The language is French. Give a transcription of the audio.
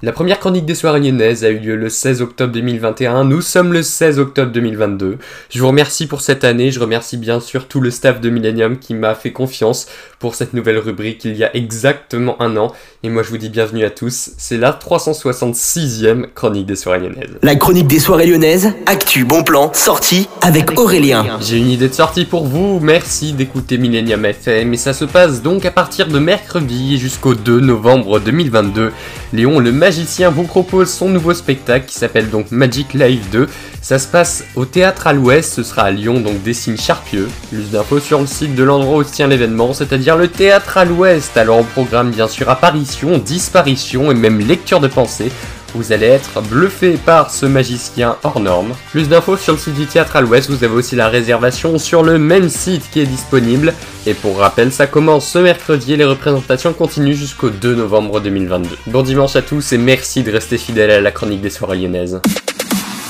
La première chronique des soirées lyonnaises a eu lieu le 16 octobre 2021. Nous sommes le 16 octobre 2022. Je vous remercie pour cette année. Je remercie bien sûr tout le staff de Millennium qui m'a fait confiance pour cette nouvelle rubrique il y a exactement un an. Et moi je vous dis bienvenue à tous. C'est la 366e chronique des soirées lyonnaises. La chronique des soirées lyonnaises, actu, bon plan, sortie avec Aurélien. J'ai une idée de sortie pour vous. Merci d'écouter Millennium FM. Et ça se passe donc à partir de mercredi jusqu'au 2 novembre 2022. Léon le magicien vous propose son nouveau spectacle qui s'appelle donc Magic Live 2. Ça se passe au théâtre à l'ouest, ce sera à Lyon, donc Dessine Charpieux. Plus d'infos sur le site de l'endroit où se tient l'événement, c'est-à-dire le théâtre à l'ouest. Alors on programme bien sûr apparition, disparition et même lecture de pensée. Vous allez être bluffé par ce magicien hors norme. Plus d'infos sur le site du Théâtre à l'Ouest, vous avez aussi la réservation sur le même site qui est disponible. Et pour rappel, ça commence ce mercredi et les représentations continuent jusqu'au 2 novembre 2022. Bon dimanche à tous et merci de rester fidèles à la chronique des soirées lyonnaises.